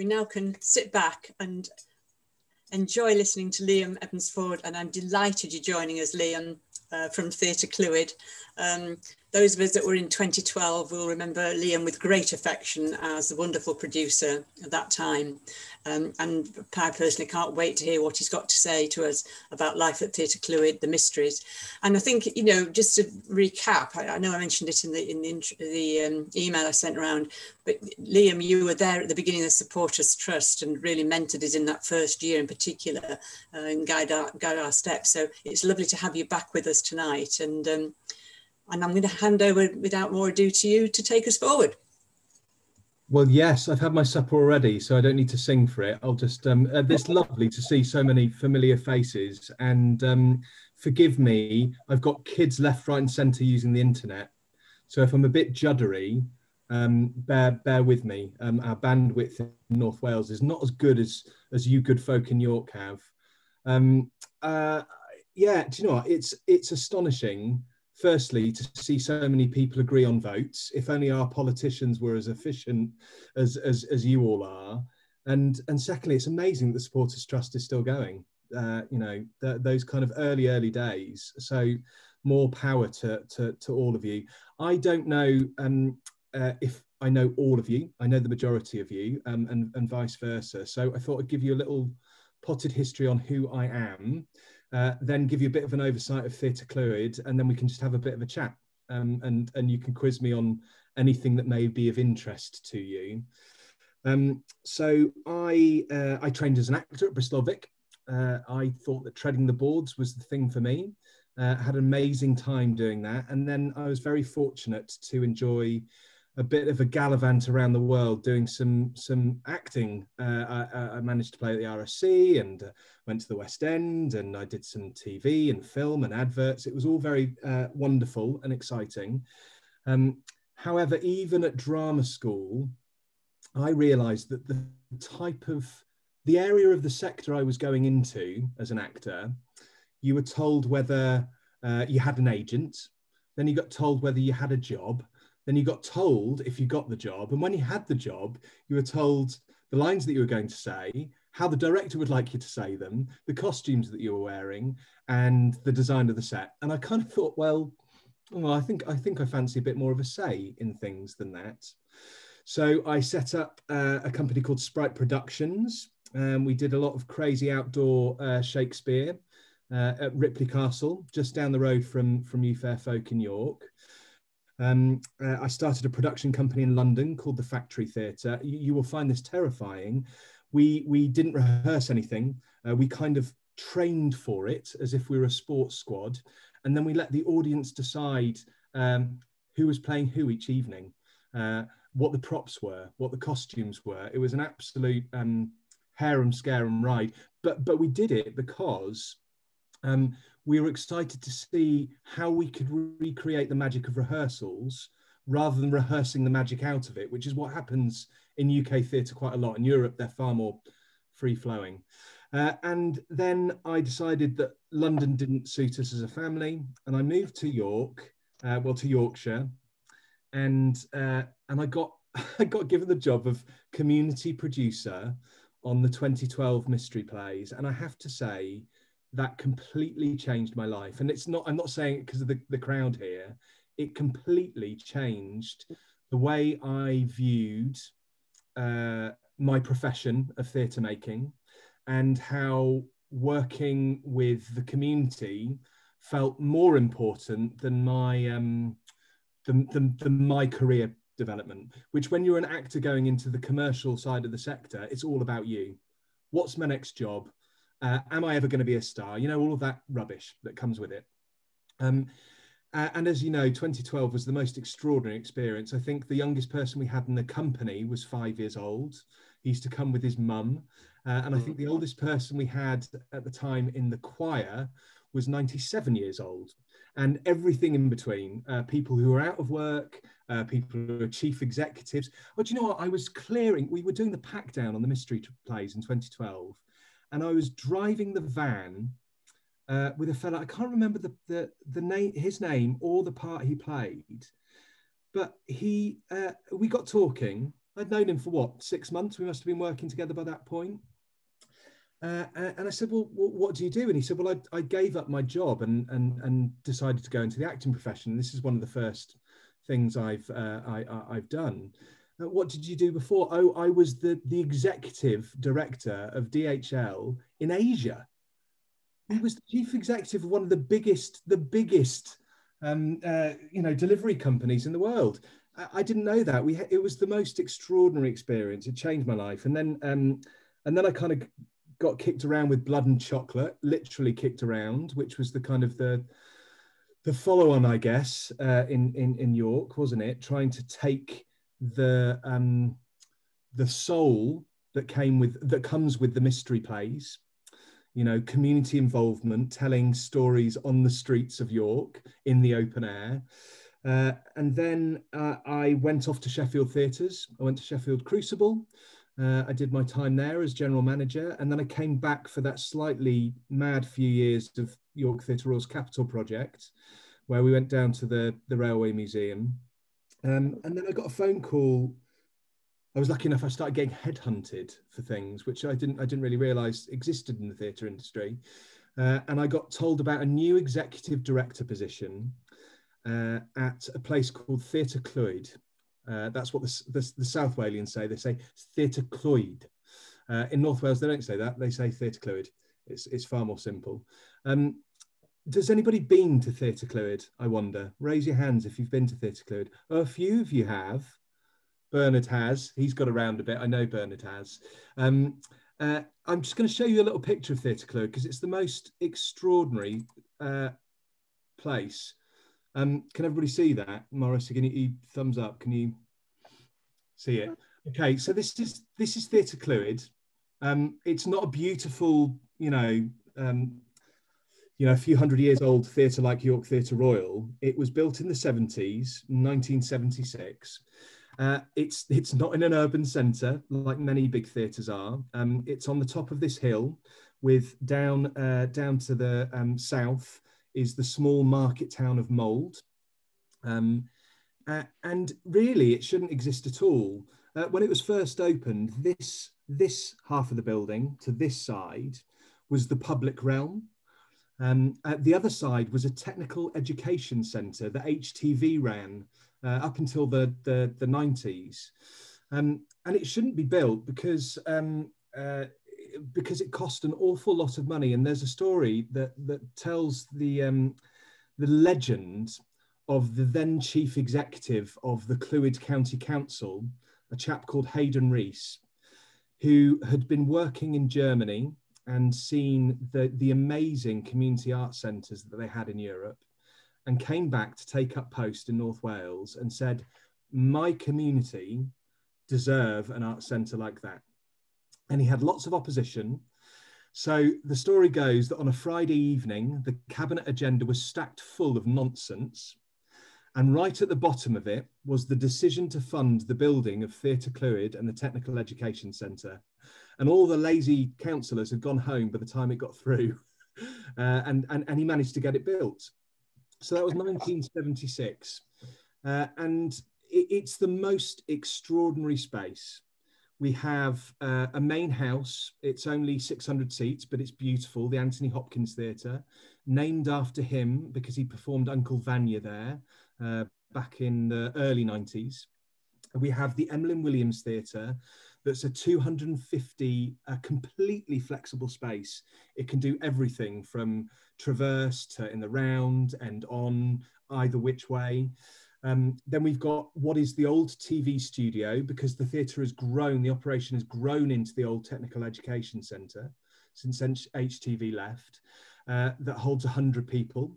we now can sit back and enjoy listening to Liam Evans-Ford, and I'm delighted you're joining us, Liam, uh, from Theatre Clwyd. Um, those of us that were in 2012 will remember Liam with great affection as the wonderful producer at that time. Um, and I personally can't wait to hear what he's got to say to us about life at Theatre Clwyd, the mysteries. And I think, you know, just to recap, I, I know I mentioned it in the, in the, the um, email I sent around, but Liam, you were there at the beginning of the Supporters Trust and really mentored us in that first year in particular uh, and guide our, guide our steps. So it's lovely to have you back with us tonight. And um, and I'm going to hand over without more ado to you to take us forward. Well, yes, I've had my supper already, so I don't need to sing for it. I'll just, um, uh, it's lovely to see so many familiar faces. And um, forgive me, I've got kids left, right, and centre using the internet. So if I'm a bit juddery, um, bear bear with me. Um, our bandwidth in North Wales is not as good as as you good folk in York have. Um, uh, yeah, do you know what? It's it's astonishing firstly to see so many people agree on votes if only our politicians were as efficient as as, as you all are. And and secondly it's amazing that the supporters trust is still going uh, you know those kind of early early days. So more power to to, to all of you. I don't know um, uh, if i know all of you. I know the majority of you um, and and vice versa. So i thought i'd give you a little potted history on who i am uh, then give you a bit of an oversight of Theatre Clwyd, and then we can just have a bit of a chat. Um, and, and you can quiz me on anything that may be of interest to you. Um, so I, uh, I trained as an actor at Bristol Vic. Uh, I thought that treading the boards was the thing for me. Uh, had an amazing time doing that. And then I was very fortunate to enjoy a bit of a gallivant around the world doing some some acting. Uh, I, I, managed to play at the RSC and uh, went to the West End and I did some TV and film and adverts. It was all very uh, wonderful and exciting. Um, however, even at drama school, I realised that the type of the area of the sector I was going into as an actor, you were told whether uh, you had an agent, then you got told whether you had a job, then you got told if you got the job. And when you had the job, you were told the lines that you were going to say, how the director would like you to say them, the costumes that you were wearing, and the design of the set. And I kind of thought, well, well I think I think I fancy a bit more of a say in things than that. So I set up uh, a company called Sprite Productions. Um, we did a lot of crazy outdoor uh, Shakespeare uh, at Ripley Castle, just down the road from from Fair Folk in York. Um, uh, I started a production company in London called the Factory Theatre. You, you, will find this terrifying. We, we didn't rehearse anything. Uh, we kind of trained for it as if we were a sports squad. And then we let the audience decide um, who was playing who each evening, uh, what the props were, what the costumes were. It was an absolute um, harem scarum ride. But, but we did it because um, we were excited to see how we could re recreate the magic of rehearsals rather than rehearsing the magic out of it, which is what happens in UK theatre quite a lot. In Europe, they're far more free flowing. Uh, and then I decided that London didn't suit us as a family, and I moved to York, uh, well, to Yorkshire, and uh, and I got I got given the job of community producer on the 2012 mystery plays, and I have to say that completely changed my life. And it's not, I'm not saying it because of the, the crowd here, it completely changed the way I viewed uh, my profession of theatre making and how working with the community felt more important than my um, than, than, than my career development which when you're an actor going into the commercial side of the sector it's all about you. What's my next job uh, am I ever going to be a star? You know, all of that rubbish that comes with it. Um, uh, and as you know, 2012 was the most extraordinary experience. I think the youngest person we had in the company was five years old. He used to come with his mum. Uh, and I think the mm. oldest person we had at the time in the choir was 97 years old. And everything in between uh, people who were out of work, uh, people who are chief executives. But oh, you know what? I was clearing, we were doing the pack down on the mystery plays in 2012 and I was driving the van uh, with a fella. I can't remember the, the the name, his name, or the part he played, but he uh, we got talking, I'd known him for what six months. We must have been working together by that point. Uh, and I said, well, what do you do? And he said, well, I, I gave up my job and, and, and decided to go into the acting profession. This is one of the first things I've, uh, I, I've done. Uh, what did you do before? Oh, I was the, the executive director of DHL in Asia. He was the chief executive of one of the biggest, the biggest, um, uh, you know, delivery companies in the world. I, I didn't know that. We, it was the most extraordinary experience. It changed my life. And then, um, and then I kind of got kicked around with blood and chocolate, literally kicked around, which was the kind of the the follow on, I guess, uh, in in in York, wasn't it? Trying to take the um, the soul that came with that comes with the mystery plays, you know, community involvement, telling stories on the streets of York in the open air. Uh, and then uh, I went off to Sheffield Theatres. I went to Sheffield Crucible, uh, I did my time there as general manager, and then I came back for that slightly mad few years of York Theatre Royal's Capital project, where we went down to the the Railway Museum, um, and then I got a phone call. I was lucky enough; I started getting headhunted for things which I didn't I didn't really realise existed in the theatre industry, uh, and I got told about a new executive director position uh, at a place called Theatre Clwyd, uh, that's what the, the, the, South Walians say. They say Theatre Clwyd. Uh, in North Wales, they don't say that. They say Theatre Clwyd. It's, it's far more simple. Um, does anybody been to Theatre Clwyd? I wonder. Raise your hands if you've been to Theatre Clwyd. A few of you have. Bernard has. He's got around a bit. I know Bernard has. Um, uh, I'm just going to show you a little picture of Theatre Clwyd because it's the most extraordinary uh, place. Um, can everybody see that? Morris, can you thumbs up? Can you see it? Okay, so this is this is Theatre Clwyd. Um, it's not a beautiful, you know, um, you know, a few hundred years old theatre like York Theatre Royal. It was built in the 70s, 1976. Uh, it's it's not in an urban centre like many big theatres are. Um, it's on the top of this hill, with down uh, down to the um, south is the small market town of Mold. Um, uh, and really, it shouldn't exist at all. Uh, when it was first opened, this, this half of the building to this side was the public realm. Um, the other side was a technical education centre that HTV ran uh, up until the, the, the 90s. Um, and it shouldn't be built because um, uh, because it cost an awful lot of money. And there's a story that that tells the um, the legend of the then chief executive of the Clwyd County Council, a chap called Haydn Rees, who had been working in Germany and seen the, the amazing community art centres that they had in Europe and came back to take up post in North Wales and said, My community deserve an art centre like that and he had lots of opposition. So the story goes that on a Friday evening, the cabinet agenda was stacked full of nonsense. And right at the bottom of it was the decision to fund the building of Theatre Clwyd and the Technical Education Centre. And all the lazy councillors had gone home by the time it got through. Uh, and, and, and he managed to get it built. So that was 1976. Uh, and it, it's the most extraordinary space we have uh, a main house. It's only 600 seats, but it's beautiful. The Anthony Hopkins Theatre, named after him because he performed Uncle Vanya there uh, back in the early 90s. We have the Emlyn Williams Theatre, that's a 250 a completely flexible space. It can do everything from traverse to in the round and on either which way. Um, then we've got what is the old TV studio because the theatre has grown, the operation has grown into the old Technical Education Centre since HTV left, uh, that holds 100 people.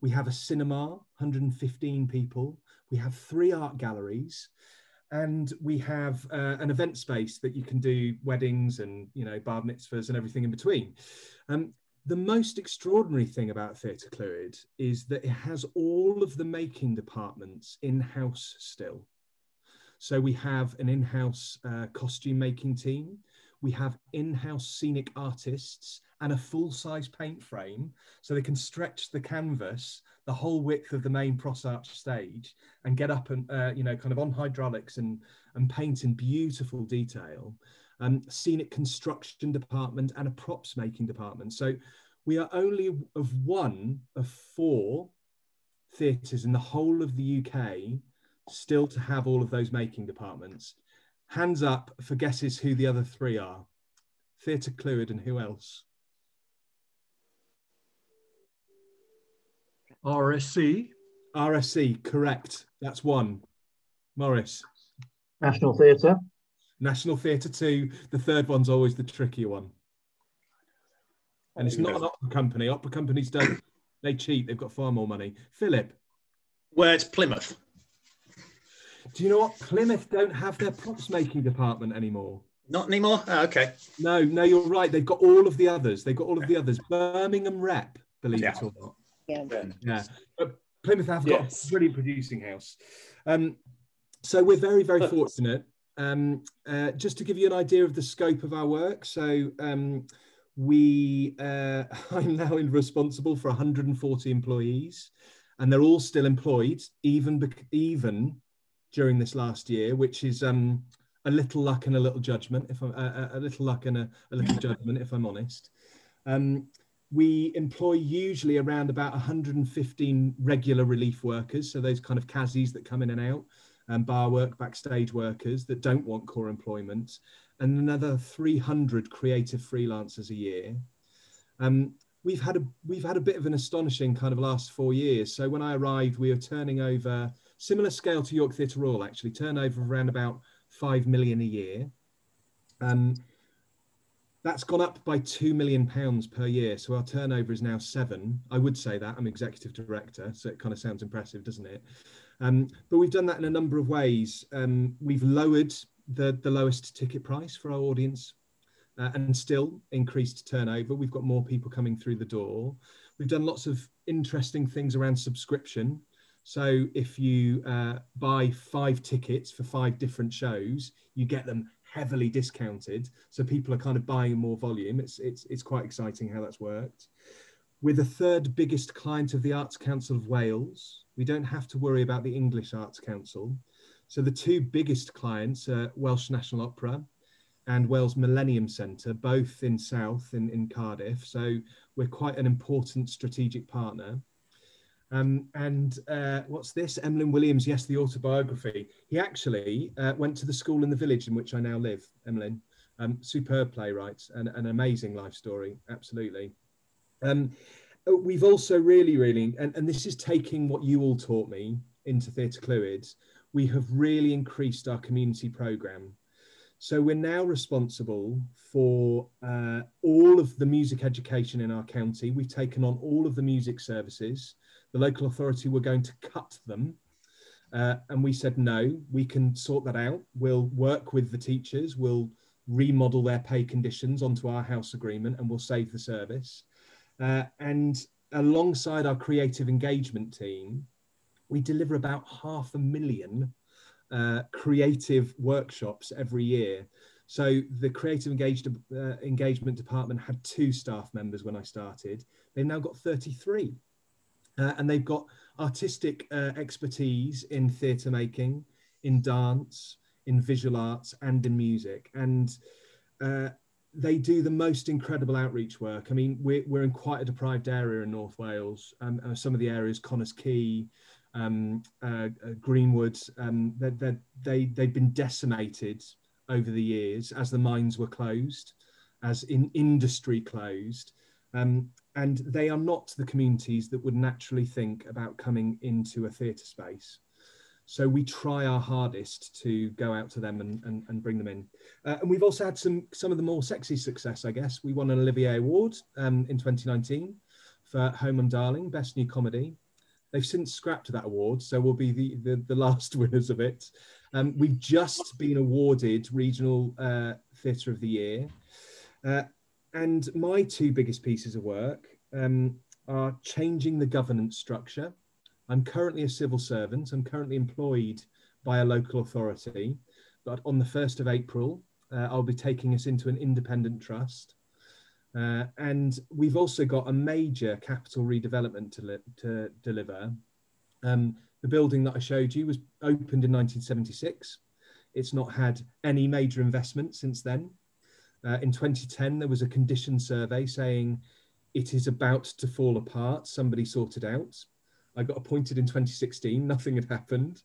We have a cinema, 115 people. We have three art galleries. And we have uh, an event space that you can do weddings and you know bar mitzvahs and everything in between. Um, the most extraordinary thing about Theatre Clwyd is that it has all of the making departments in house still. So we have an in house uh, costume making team, we have in house scenic artists, and a full size paint frame so they can stretch the canvas the whole width of the main pros arch stage and get up and uh, you know kind of on hydraulics and and paint in beautiful detail. Um, scenic construction department and a props making department. So we are only of one of four theatres in the whole of the UK still to have all of those making departments. Hands up for guesses who the other three are. Theatre Clwyd and who else? RSC. RSC, correct. That's one. Morris. National Theatre. National Theatre 2. The third one's always the trickier one. And it's not an opera company. Opera companies don't, they cheat. They've got far more money. Philip. Where's Plymouth? Do you know what? Plymouth don't have their props making department anymore. Not anymore? Oh, okay. No, no, you're right. They've got all of the others. They've got all of the others. Birmingham Rep, believe Yeah. it or not. Yeah. Yeah. But Plymouth have got Yes. a brilliant producing house. Um, so we're very, very fortunate. Um, uh, just to give you an idea of the scope of our work. So um, we, uh, I'm now in- responsible for 140 employees, and they're all still employed, even even during this last year, which is um, a little luck and a little judgment. If I'm a, a- little luck and a, a little judgment, if I'm honest. Um, we employ usually around about 115 regular relief workers, so those kind of Kazis that come in and out, and bar work, backstage workers that don't want core employment, and another 300 creative freelancers a year. Um, we've had a we've had a bit of an astonishing kind of last four years. So when I arrived, we were turning over similar scale to York Theatre Royal, actually turnover of around about five million a year. Um, that's gone up by two million pounds per year. So our turnover is now seven. I would say that I'm executive director, so it kind of sounds impressive, doesn't it? Um, but we've done that in a number of ways. Um, we've lowered the the lowest ticket price for our audience, uh, and still increased turnover. We've got more people coming through the door. We've done lots of interesting things around subscription. So if you uh, buy five tickets for five different shows, you get them heavily discounted. So people are kind of buying more volume. It's it's it's quite exciting how that's worked. We're the third biggest client of the Arts Council of Wales. We don't have to worry about the English Arts Council. So the two biggest clients are Welsh National Opera and Wales Millennium Centre, both in South in, in Cardiff. So we're quite an important strategic partner. Um, and uh, what's this? Emlyn Williams, yes, the autobiography. He actually uh, went to the school in the village in which I now live, Emlyn. Um, superb playwright and an amazing life story, absolutely. Um, we've also really, really, and, and this is taking what you all taught me into Theatre Clwyd, we have really increased our community programme. So we're now responsible for uh, all of the music education in our county. We've taken on all of the music services. The local authority were going to cut them. Uh, and we said, no, we can sort that out. We'll work with the teachers. We'll remodel their pay conditions onto our house agreement and we'll save the service. Uh, and alongside our creative engagement team, we deliver about half a million uh, creative workshops every year. So the creative engaged, uh, engagement department had two staff members when I started. They've now got 33. Uh, and they've got artistic uh, expertise in theatre making, in dance, in visual arts, and in music. And uh, they do the most incredible outreach work. I mean, we're, we're in quite a deprived area in North Wales. Um, uh, some of the areas, Connah's Quay, um, uh, uh, Greenwood, um, they, they, they, they've been decimated over the years as the mines were closed, as in industry closed. Um, and they are not the communities that would naturally think about coming into a theatre space. So we try our hardest to go out to them and, and, and bring them in. Uh, and we've also had some some of the more sexy success, I guess. We won an Olivier Award um, in 2019 for Home, I'm Darling, Best New Comedy. They've since scrapped that award, so we'll be the, the, the last winners of it. Um, we've just been awarded Regional uh, Theatre of the Year. Uh, and my two biggest pieces of work um, are changing the governance structure. I'm currently a civil servant. I'm currently employed by a local authority. But on the 1st of April, uh, I'll be taking us into an independent trust. Uh, and we've also got a major capital redevelopment to, to deliver. Um, the building that I showed you was opened in 1976. It's not had any major investment since then. Uh, in 2010, there was a condition survey saying it is about to fall apart. Somebody sorted out. I got appointed in 2016. Nothing had happened.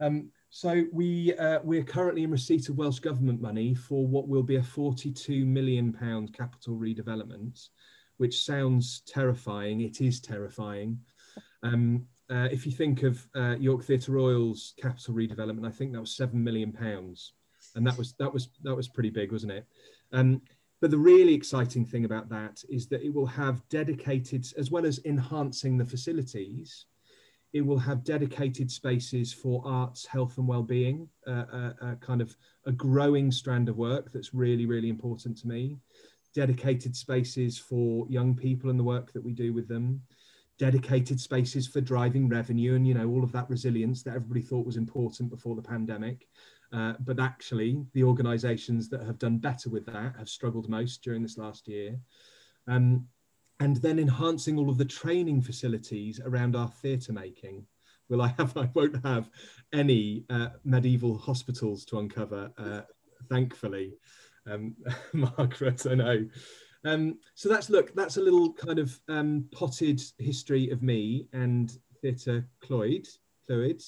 Um, so we uh, we're currently in receipt of Welsh Government money for what will be a 42 million pound capital redevelopment, which sounds terrifying. It is terrifying. Um, uh, if you think of uh, York Theatre Royal's capital redevelopment, I think that was seven million pounds, and that was that was that was pretty big, wasn't it? Um, but the really exciting thing about that is that it will have dedicated, as well as enhancing the facilities, it will have dedicated spaces for arts, health, and well-being. Uh, uh, uh, kind of a growing strand of work that's really, really important to me. Dedicated spaces for young people and the work that we do with them. Dedicated spaces for driving revenue and you know all of that resilience that everybody thought was important before the pandemic. Uh, but actually, the organisations that have done better with that have struggled most during this last year. Um, and then enhancing all of the training facilities around our theatre making. Will I have? I won't have any uh, medieval hospitals to uncover, uh, thankfully, um, Margaret. I know. Um, so that's look. That's a little kind of um, potted history of me and theatre Clwyd. Clwyd.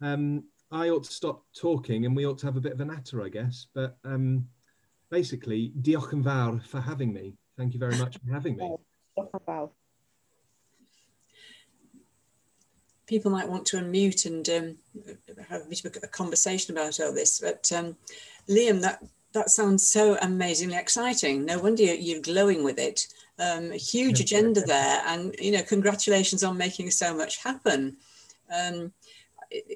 Um, I ought to stop talking and we ought to have a bit of a natter, I guess. But um, basically, diolch yn fawr for having me. Thank you very much for having me. People might want to unmute and um, have a bit of a conversation about all this. But um, Liam, that that sounds so amazingly exciting. No wonder you're, you're glowing with it. Um, a huge agenda there, and you know, congratulations on making so much happen. Um,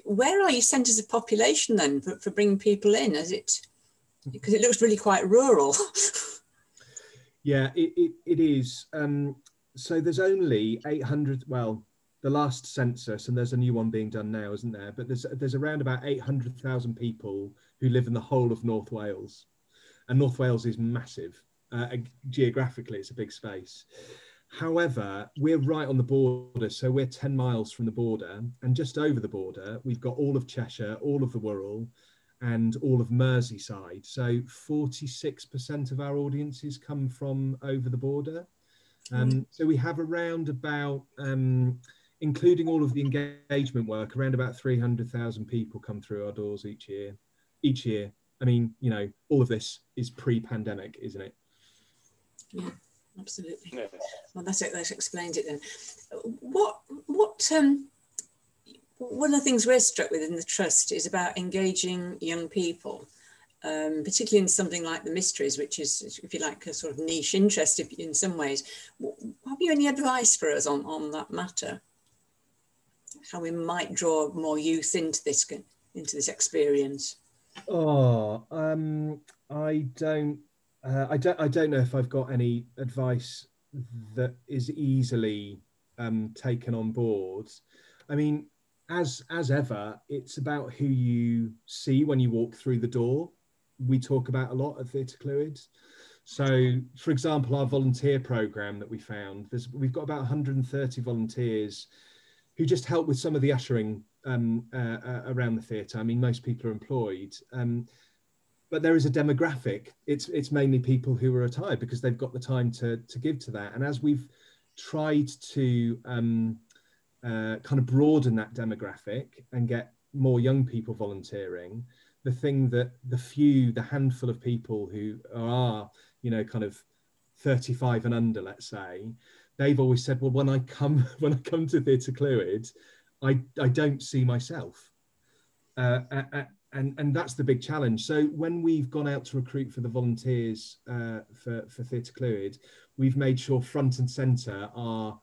where are your centres of population then for, for bringing people in? Is it because it looks really quite rural? yeah, it, it, it is. Um, so there's only 800. Well, the last census, and there's a new one being done now, isn't there? But there's there's around about 800,000 people who live in the whole of North Wales, and North Wales is massive. Uh, geographically, it's a big space. However, we're right on the border, so we're 10 miles from the border, and just over the border, we've got all of Cheshire, all of the Wirral, and all of Merseyside. So 46% of our audiences come from over the border. Um, mm. so we have around about, um, including all of the engagement work, around about 300,000 people come through our doors each year. Each year. I mean, you know, all of this is pre-pandemic, isn't it? Yeah absolutely. Yeah. Well, that that explains it then. What what um one of the things we're struck with in the trust is about engaging young people, um, particularly in something like the mysteries, which is, if you like, a sort of niche interest in some ways. Have you any advice for us on, on that matter? How we might draw more youth into this into this experience? Oh, um, I don't uh, I don't I don't know if I've got any advice that is easily um, taken on board. I mean, as as ever, it's about who you see when you walk through the door. We talk about a lot at Theatre Clwyd. So, for example, our volunteer program that we found, we've got about 130 volunteers who just help with some of the ushering um, uh, uh, around the theatre. I mean, most people are employed. Um, but there is a demographic. It's it's mainly people who are retired because they've got the time to to give to that. And as we've tried to um, uh, kind of broaden that demographic and get more young people volunteering, the thing that the few, the handful of people who are, you know, kind of 35 and under, let's say, they've always said, well, when I come when I come to Theatre Clwyd, I I don't see myself. Uh, and and that's the big challenge. So when we've gone out to recruit for the volunteers uh, for for Theatre Clwyd, we've made sure front and centre are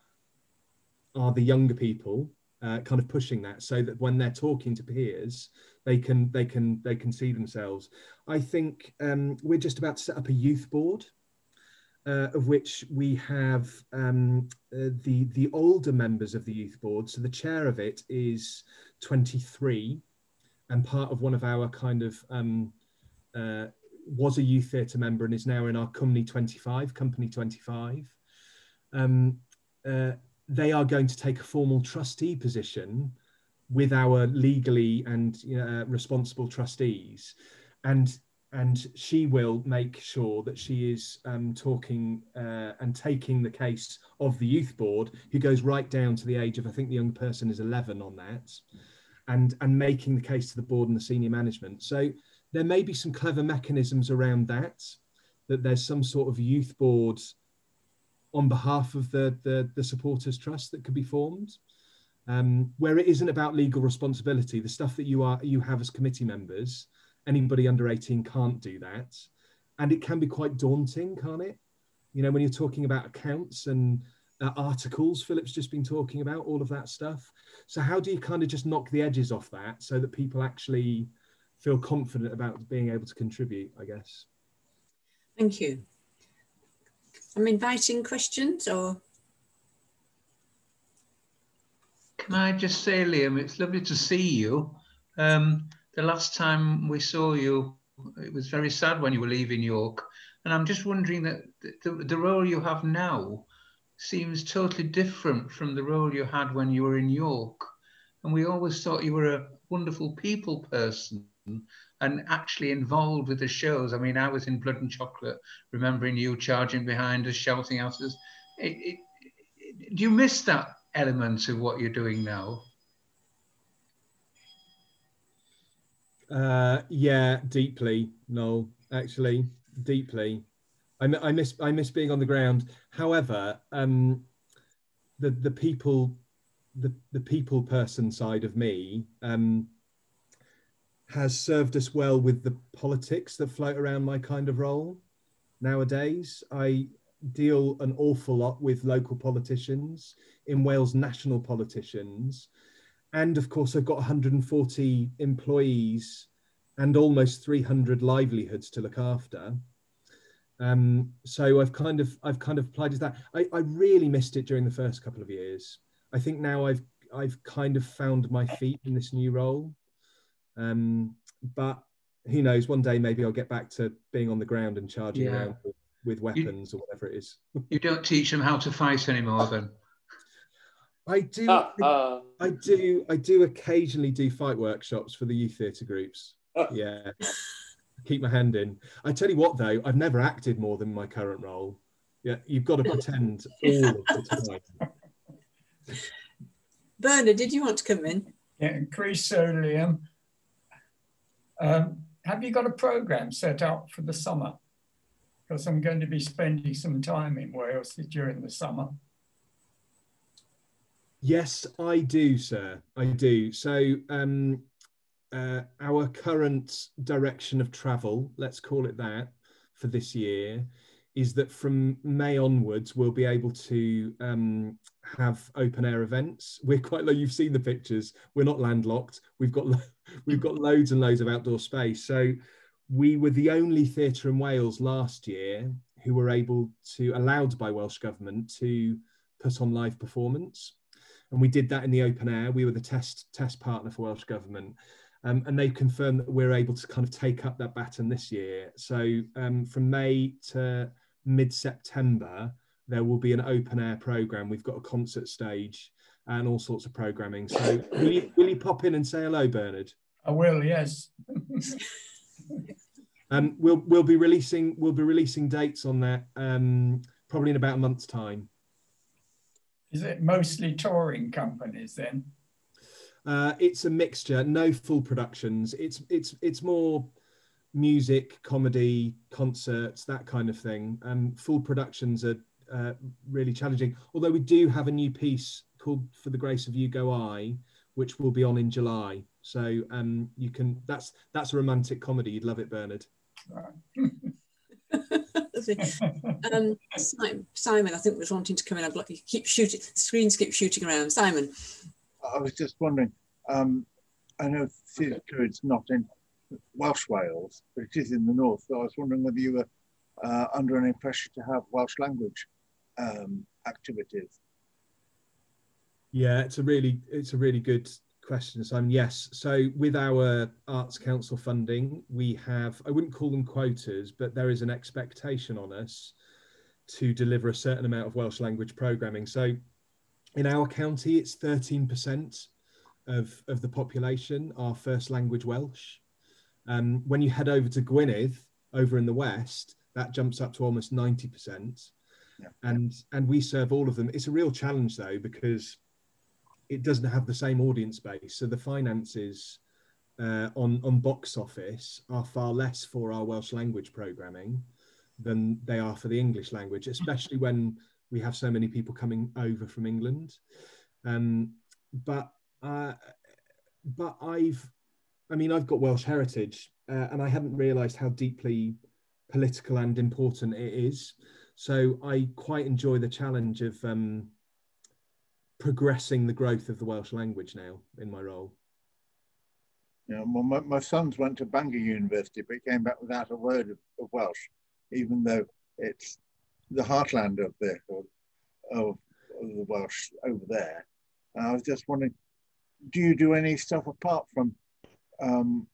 are the younger people, uh, kind of pushing that, so that when they're talking to peers, they can they can they can see themselves. I think um, we're just about to set up a youth board. Uh, of which we have um, uh, the the older members of the youth board. So the chair of it is 23, and part of one of our kind of um, uh, was a youth theatre member and is now in our company 25, company 25. Um, uh, they are going to take a formal trustee position with our legally and uh, responsible trustees, and and she will make sure that she is um, talking uh, and taking the case of the youth board, who goes right down to the age of I think the young person is 11 on that, and and making the case to the board and the senior management. So there may be some clever mechanisms around that, that there's some sort of youth board on behalf of the the, the supporters trust that could be formed. Um, where it isn't about legal responsibility, the stuff that you are you have as committee members, anybody under 18 can't do that. And it can be quite daunting, can't it? You know, when you're talking about accounts and uh, articles, Philip's just been talking about all of that stuff. So, how do you kind of just knock the edges off that so that people actually feel confident about being able to contribute, I guess? Thank you. I'm inviting questions or. Can I just say, Liam, it's lovely to see you. Um, the last time we saw you, it was very sad when you were leaving York. And I'm just wondering that the, the role you have now seems totally different from the role you had when you were in York. And we always thought you were a wonderful people person and actually involved with the shows. I mean, I was in Blood and Chocolate, remembering you charging behind us, shouting at us. It, it, it, do you miss that element of what you're doing now? Uh, yeah, deeply, Noel. Actually, deeply. I, I miss I miss being on the ground. However, um, the the people, the the people person side of me um, has served us well with the politics that float around my kind of role. Nowadays, I deal an awful lot with local politicians in Wales, national politicians, and of course, I've got 140 employees and almost 300 livelihoods to look after. Um, so I've kind of I've kind of applied to that. I, I really missed it during the first couple of years. I think now I've I've kind of found my feet in this new role. Um, but who knows? One day maybe I'll get back to being on the ground and charging yeah. around with, with weapons you, or whatever it is. you don't teach them how to fight anymore, then. I do. Uh, uh. I do. I do occasionally do fight workshops for the youth theatre groups. Uh. Yeah, keep my hand in. I tell you what, though, I've never acted more than my current role. Yeah, you've got to pretend all of the time. Bernard, did you want to come in? Yeah, Chris, so Liam. Um, have you got a program set up for the summer? Because I'm going to be spending some time in Wales during the summer. Yes, I do, sir. I do. So, um, uh, our current direction of travel, let's call it that, for this year, is that from May onwards, we'll be able to um, have open air events. We're quite low. You've seen the pictures. We're not landlocked. We've got we've got loads and loads of outdoor space. So we were the only theatre in Wales last year who were able to allowed by Welsh government to put on live performance and we did that in the open air. We were the test test partner for Welsh Government. Um, and they've confirmed that we're able to kind of take up that baton this year. So um, from May to mid September, there will be an open air program. We've got a concert stage and all sorts of programming. So will you, will you pop in and say hello, Bernard? I will. Yes. um, we'll we'll be releasing we'll be releasing dates on that um, probably in about a month's time. Is it mostly touring companies then? Uh, it's a mixture. No full productions. It's it's it's more music, comedy, concerts, that kind of thing. Um, full productions are uh, really challenging. Although we do have a new piece called "For the Grace of You Go I," which will be on in July. So um, you can. That's that's a romantic comedy. You'd love it, Bernard. Um, Simon, I think was wanting to come in. I've got you keep shooting. Screens keep shooting around. Simon. I was just wondering. Um, I know it's not in Welsh Wales, but it is in the north. So I was wondering whether you were uh, under any pressure to have Welsh language um, activities. Yeah, it's a really it's a really good question, Simon. Yes. So with our Arts Council funding, we have, I wouldn't call them quotas, but there is an expectation on us to deliver a certain amount of Welsh language programming. So in our county, it's 13% of, of the population are first language Welsh. Um, when you head over to Gwynedd, over in the west, that jumps up to almost 90%. Yeah. And, and we serve all of them. It's a real challenge though, because it doesn't have the same audience base. So the finances uh, on, on box office are far less for our Welsh language programming than they are for the English language, especially when we have so many people coming over from England. Um, but uh, but I've, I mean, I've got Welsh heritage, uh, and I hadn't realised how deeply political and important it is. So I quite enjoy the challenge of um, progressing the growth of the Welsh language now in my role. Yeah, well, my, my sons went to Bangor University, but came back without a word of, of Welsh, even though it's the heartland of the of, the Welsh over there. And I was just wondering, do you do any stuff apart from um,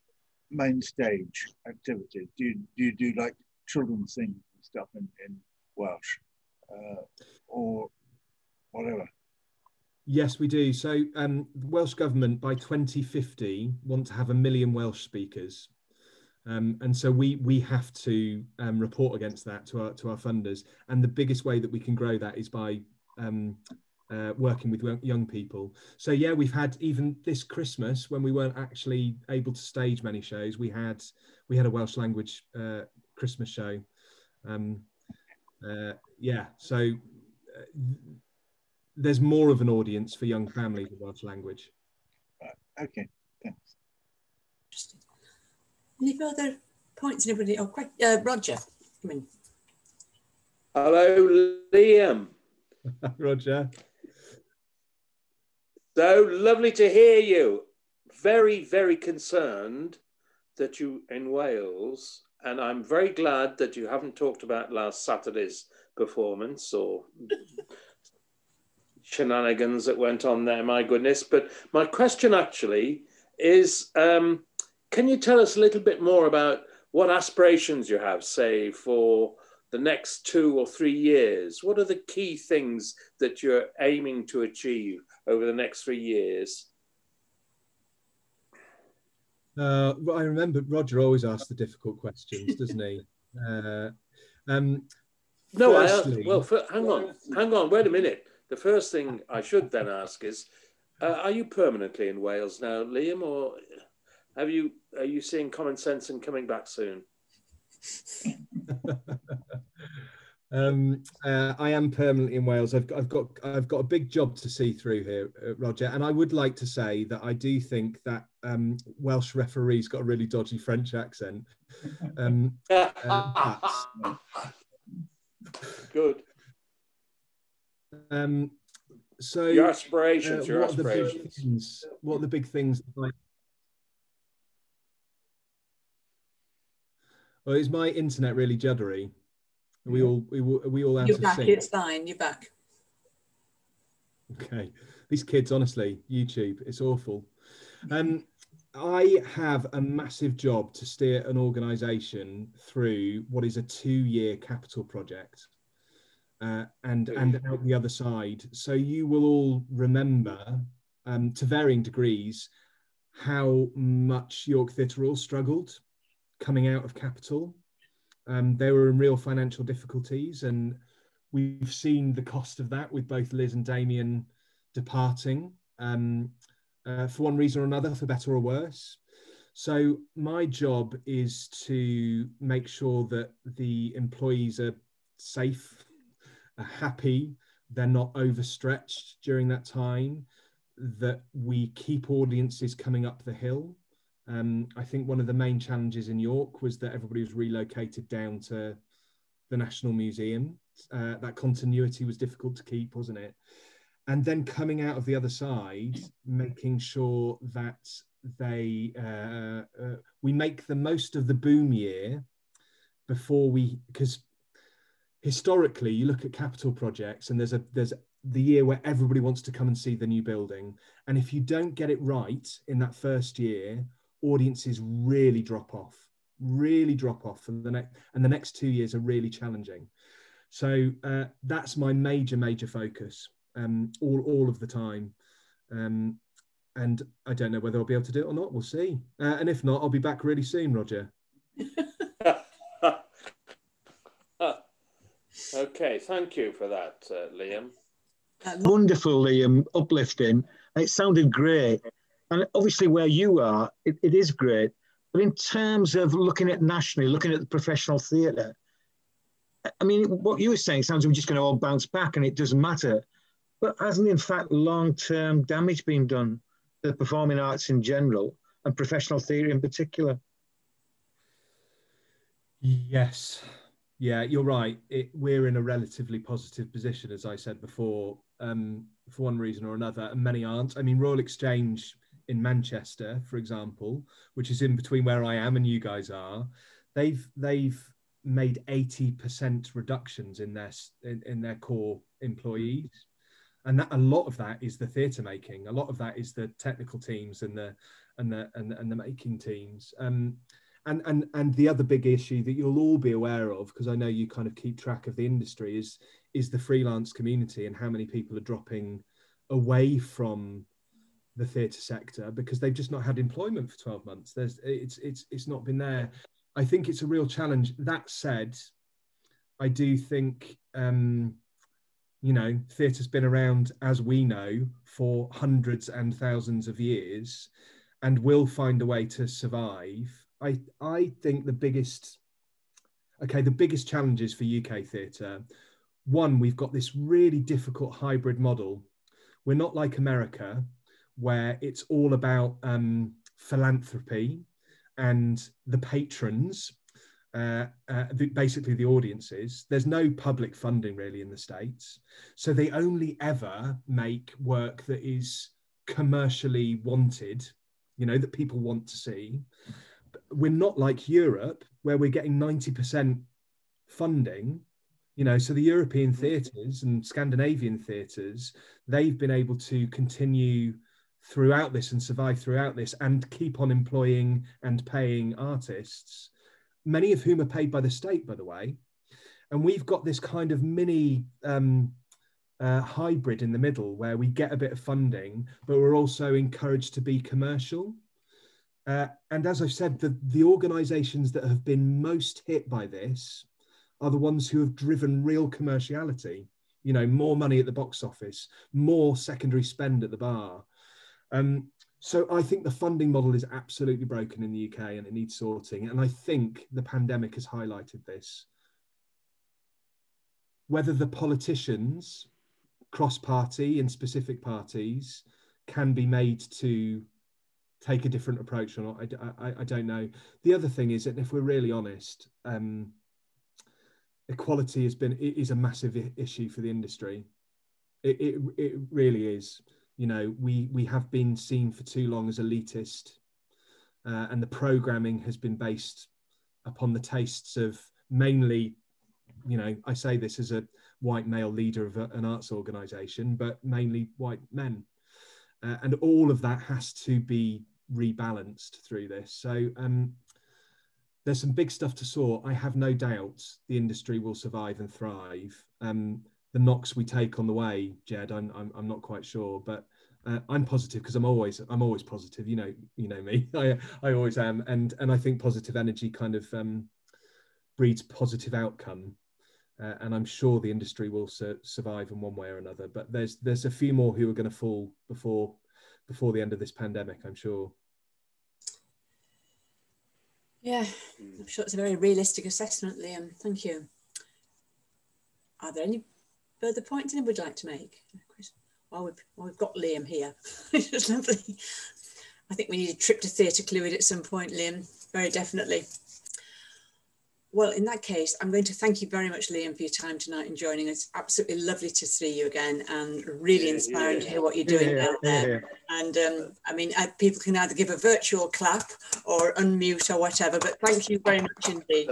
main stage activities? Do you, do you do like children's things and stuff in, in Welsh uh, or whatever? Yes, we do. So, um, the Welsh government by 2050 want to have a million Welsh speakers, um, and so we we have to um, report against that to our to our funders. And the biggest way that we can grow that is by um, uh, working with young people. So yeah, we've had even this Christmas when we weren't actually able to stage many shows. We had we had a Welsh language uh, Christmas show. Um, uh, yeah, so uh, there's more of an audience for young families with Welsh language. Okay. Any further points? Anybody? Oh, quite, uh, Roger, come in. Hello, Liam. Roger. So lovely to hear you. Very, very concerned that you in Wales, and I'm very glad that you haven't talked about last Saturday's performance or shenanigans that went on there, my goodness. But my question actually is um, can you tell us a little bit more about what aspirations you have, say, for the next two or three years? What are the key things that you're aiming to achieve over the next three years? Uh, I remember Roger always asks the difficult questions, doesn't he? Uh, um, no, firstly, I asked, well, for, hang on, hang on, wait a minute. The first thing I should then ask is, uh, are you permanently in Wales now, Liam, or have you are you seeing common sense and coming back soon? um, uh, I am permanently in Wales. I've, got, I've got I've got a big job to see through here, uh, Roger. And I would like to say that I do think that um, Welsh referees got a really dodgy French accent. Um, uh, Good. Um, so your aspirations, uh, your what aspirations. Are the big things, what are the big things? Like, well, is my internet really juddery? Are we all we, we all out You're of back. sync? It's fine. You're back. Okay, these kids, honestly, YouTube, it's awful. Um, I have a massive job to steer an organisation through what is a two-year capital project uh, and and out the other side. So you will all remember, um, to varying degrees, how much York Theatre all struggled coming out of capital. Um, they were in real financial difficulties, and we've seen the cost of that with both Liz and Damian departing um, uh, for one reason or another, for better or worse. So my job is to make sure that the employees are safe are happy, they're not overstretched during that time, that we keep audiences coming up the hill. Um, I think one of the main challenges in York was that everybody was relocated down to the National Museum. Uh, that continuity was difficult to keep, wasn't it? And then coming out of the other side, making sure that they uh, uh, we make the most of the boom year before we because historically you look at capital projects and there's a there's the year where everybody wants to come and see the new building. And if you don't get it right in that first year, audiences really drop off, really drop off, for the next and the next two years are really challenging. So uh, that's my major, major focus um, all all of the time. Um, and I don't know whether I'll be able to do it or not. We'll see. Uh, and if not, I'll be back really soon, Roger. okay, thank you for that, uh, Liam. Wonderful, Liam, uplifting. It sounded great. And obviously, where you are, it, it is great. But in terms of looking at nationally, looking at the professional theatre, I mean, what you were saying sounds like we're just going to all bounce back and it doesn't matter. But hasn't, in fact, long term damage been done to the performing arts in general and professional theatre in particular? Yes. Yeah, you're right. It, we're in a relatively positive position, as I said before, um, for one reason or another, and many aren't. I mean, Royal Exchange in Manchester, for example, which is in between where I am and you guys are, they've they've made 80% reductions in their in, in their core employees. And that a lot of that is the theatre making. A lot of that is the technical teams and the and the and, and the making teams. Um, and and and the other big issue that you'll all be aware of because i know you kind of keep track of the industry is is the freelance community and how many people are dropping away from the theatre sector because they've just not had employment for 12 months there's it's it's it's not been there I think it's a real challenge. That said, I do think, um, you know, theatre's been around, as we know, for hundreds and thousands of years and will find a way to survive. I, I think the biggest, okay, the biggest challenges for UK theatre one, we've got this really difficult hybrid model. We're not like America, where it's all about um, philanthropy and the patrons, uh, uh, the, basically the audiences. There's no public funding really in the States. So they only ever make work that is commercially wanted, you know, that people want to see. We're not like Europe, where we're getting 90% funding. You know, so the European theatres and Scandinavian theatres, they've been able to continue throughout this and survive throughout this and keep on employing and paying artists, many of whom are paid by the state, by the way. And we've got this kind of mini um, uh, hybrid in the middle where we get a bit of funding, but we're also encouraged to be commercial. Uh, and as I've said, the, the organizations that have been most hit by this are the ones who have driven real commerciality. You know, more money at the box office, more secondary spend at the bar, um, so I think the funding model is absolutely broken in the UK and it needs sorting. And I think the pandemic has highlighted this. Whether the politicians, cross party in specific parties, can be made to take a different approach or not, I, I, I don't know. The other thing is that if we're really honest, um, equality has been is a massive issue for the industry. It, it, it really is you know we we have been seen for too long as elitist uh, and the programming has been based upon the tastes of mainly you know i say this as a white male leader of a, an arts organization but mainly white men. Uh, and all of that has to be rebalanced through this. So um, there's some big stuff to sort. I have no doubt the industry will survive and thrive. Um, the knocks we take on the way, Jed, I'm I'm, I'm not quite sure, but uh, I'm positive because I'm always I'm always positive. You know you know me. I I always am, and and I think positive energy kind of um, breeds positive outcome. Uh, and I'm sure the industry will su- survive in one way or another. But there's there's a few more who are going to fall before before the end of this pandemic. I'm sure. Yeah, I'm sure it's a very realistic assessment, Liam. Thank you. Are there any further points anybody would like to make? Well, we've, well, we've got Liam here. it's lovely. I think we need a trip to Theatre Clwyd at some point, Liam, very definitely. Well, in that case, I'm going to thank you very much, Liam, for your time tonight and joining us. Absolutely lovely to see you again and really inspiring yeah. to hear what you're doing yeah, out there. Yeah. And um, I mean, uh, people can either give a virtual clap or unmute or whatever, but thank you very much indeed.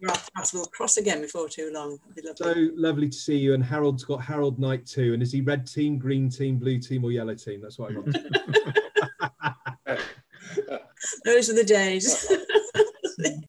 Sure our paths will cross again before too long. Lovely. So lovely to see you. And Harold's got Harold Knight too. And is he red team, green team, blue team, or yellow team? That's what I want. Those are the days.